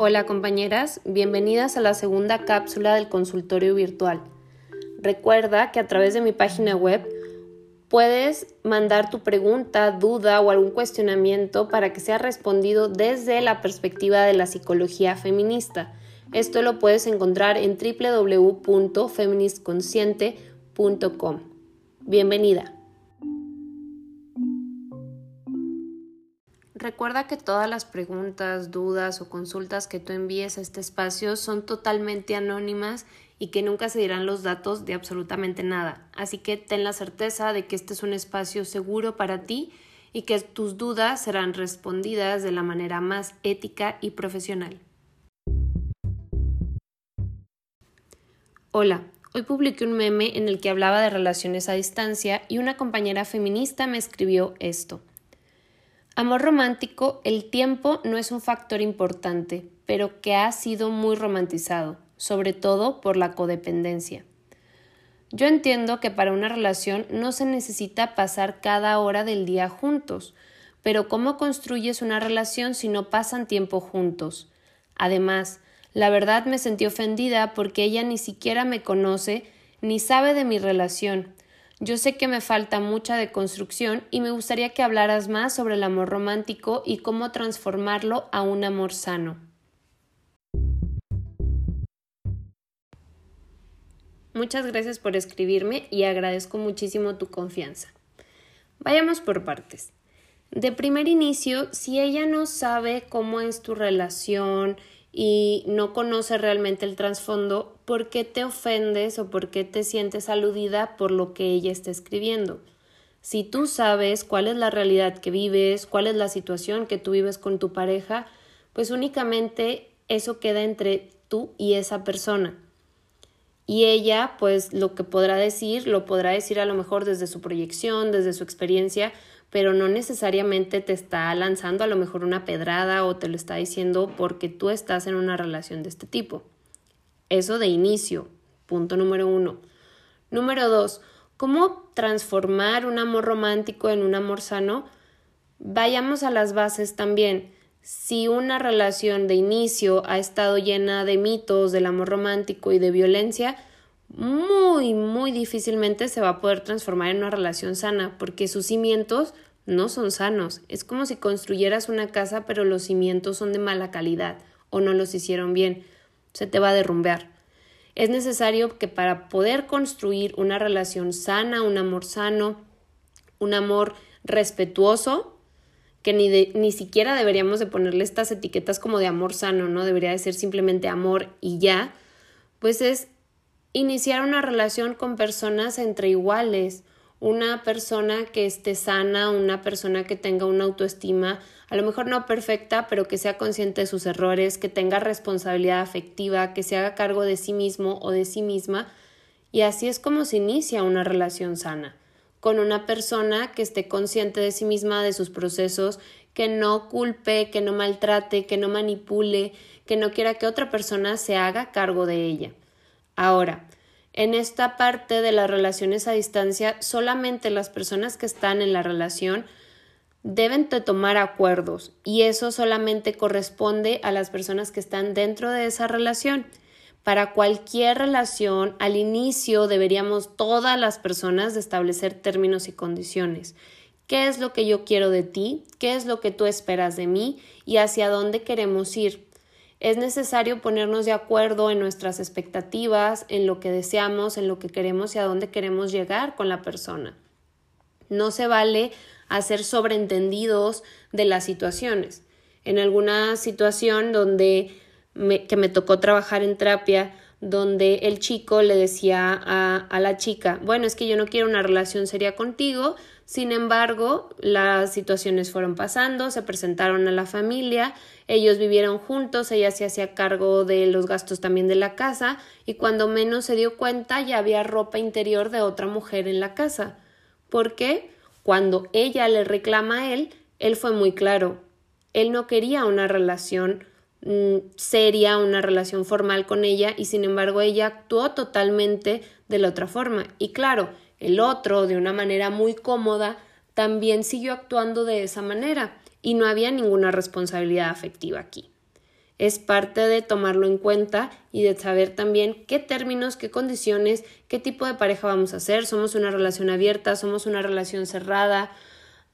Hola compañeras, bienvenidas a la segunda cápsula del consultorio virtual. Recuerda que a través de mi página web puedes mandar tu pregunta, duda o algún cuestionamiento para que sea respondido desde la perspectiva de la psicología feminista. Esto lo puedes encontrar en www.feministconsciente.com. Bienvenida. Recuerda que todas las preguntas, dudas o consultas que tú envíes a este espacio son totalmente anónimas y que nunca se dirán los datos de absolutamente nada. Así que ten la certeza de que este es un espacio seguro para ti y que tus dudas serán respondidas de la manera más ética y profesional. Hola, hoy publiqué un meme en el que hablaba de relaciones a distancia y una compañera feminista me escribió esto. Amor romántico, el tiempo no es un factor importante, pero que ha sido muy romantizado, sobre todo por la codependencia. Yo entiendo que para una relación no se necesita pasar cada hora del día juntos, pero ¿cómo construyes una relación si no pasan tiempo juntos? Además, la verdad me sentí ofendida porque ella ni siquiera me conoce ni sabe de mi relación, yo sé que me falta mucha deconstrucción y me gustaría que hablaras más sobre el amor romántico y cómo transformarlo a un amor sano. Muchas gracias por escribirme y agradezco muchísimo tu confianza. Vayamos por partes. De primer inicio, si ella no sabe cómo es tu relación y no conoce realmente el trasfondo, ¿por qué te ofendes o por qué te sientes aludida por lo que ella está escribiendo? Si tú sabes cuál es la realidad que vives, cuál es la situación que tú vives con tu pareja, pues únicamente eso queda entre tú y esa persona. Y ella, pues lo que podrá decir, lo podrá decir a lo mejor desde su proyección, desde su experiencia, pero no necesariamente te está lanzando a lo mejor una pedrada o te lo está diciendo porque tú estás en una relación de este tipo. Eso de inicio, punto número uno. Número dos, ¿cómo transformar un amor romántico en un amor sano? Vayamos a las bases también. Si una relación de inicio ha estado llena de mitos del amor romántico y de violencia, muy, muy difícilmente se va a poder transformar en una relación sana, porque sus cimientos no son sanos. Es como si construyeras una casa, pero los cimientos son de mala calidad o no los hicieron bien. Se te va a derrumbear. Es necesario que para poder construir una relación sana, un amor sano, un amor respetuoso, que ni, ni siquiera deberíamos de ponerle estas etiquetas como de amor sano, ¿no? Debería de ser simplemente amor y ya, pues es iniciar una relación con personas entre iguales, una persona que esté sana, una persona que tenga una autoestima, a lo mejor no perfecta, pero que sea consciente de sus errores, que tenga responsabilidad afectiva, que se haga cargo de sí mismo o de sí misma, y así es como se inicia una relación sana, con una persona que esté consciente de sí misma, de sus procesos, que no culpe, que no maltrate, que no manipule, que no quiera que otra persona se haga cargo de ella. Ahora, en esta parte de las relaciones a distancia, solamente las personas que están en la relación deben de tomar acuerdos y eso solamente corresponde a las personas que están dentro de esa relación. Para cualquier relación, al inicio deberíamos todas las personas establecer términos y condiciones. ¿Qué es lo que yo quiero de ti? ¿Qué es lo que tú esperas de mí? ¿Y hacia dónde queremos ir? Es necesario ponernos de acuerdo en nuestras expectativas, en lo que deseamos, en lo que queremos y a dónde queremos llegar con la persona. No se vale hacer sobreentendidos de las situaciones. En alguna situación donde me, que me tocó trabajar en terapia, donde el chico le decía a, a la chica, bueno, es que yo no quiero una relación seria contigo, sin embargo, las situaciones fueron pasando, se presentaron a la familia, ellos vivieron juntos, ella se hacía cargo de los gastos también de la casa y cuando menos se dio cuenta ya había ropa interior de otra mujer en la casa. ¿Por qué? Cuando ella le reclama a él, él fue muy claro. Él no quería una relación seria, una relación formal con ella y sin embargo ella actuó totalmente de la otra forma. Y claro, el otro, de una manera muy cómoda, también siguió actuando de esa manera y no había ninguna responsabilidad afectiva aquí. es parte de tomarlo en cuenta y de saber también qué términos, qué condiciones, qué tipo de pareja vamos a hacer. Somos una relación abierta, somos una relación cerrada,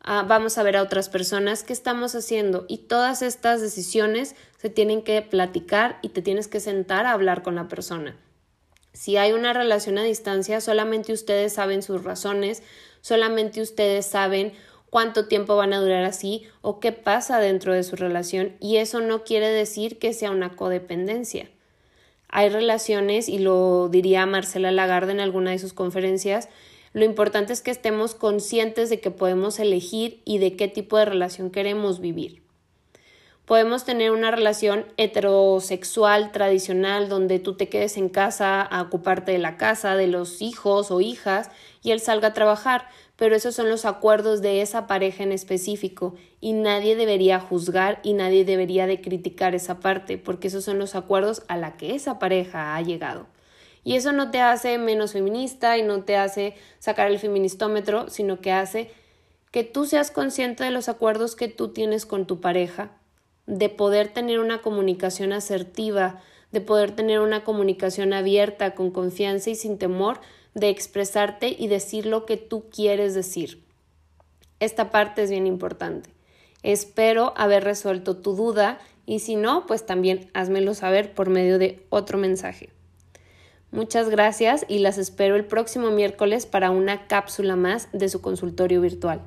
ah, vamos a ver a otras personas, qué estamos haciendo. Y todas estas decisiones se tienen que platicar y te tienes que sentar a hablar con la persona. Si hay una relación a distancia, solamente ustedes saben sus razones, solamente ustedes saben cuánto tiempo van a durar así o qué pasa dentro de su relación y eso no quiere decir que sea una codependencia. Hay relaciones, y lo diría Marcela Lagarde en alguna de sus conferencias, lo importante es que estemos conscientes de que podemos elegir y de qué tipo de relación queremos vivir. Podemos tener una relación heterosexual tradicional donde tú te quedes en casa a ocuparte de la casa, de los hijos o hijas y él salga a trabajar, pero esos son los acuerdos de esa pareja en específico y nadie debería juzgar y nadie debería de criticar esa parte porque esos son los acuerdos a la que esa pareja ha llegado. Y eso no te hace menos feminista y no te hace sacar el feministómetro, sino que hace que tú seas consciente de los acuerdos que tú tienes con tu pareja, de poder tener una comunicación asertiva, de poder tener una comunicación abierta, con confianza y sin temor de expresarte y decir lo que tú quieres decir. Esta parte es bien importante. Espero haber resuelto tu duda y si no, pues también házmelo saber por medio de otro mensaje. Muchas gracias y las espero el próximo miércoles para una cápsula más de su consultorio virtual.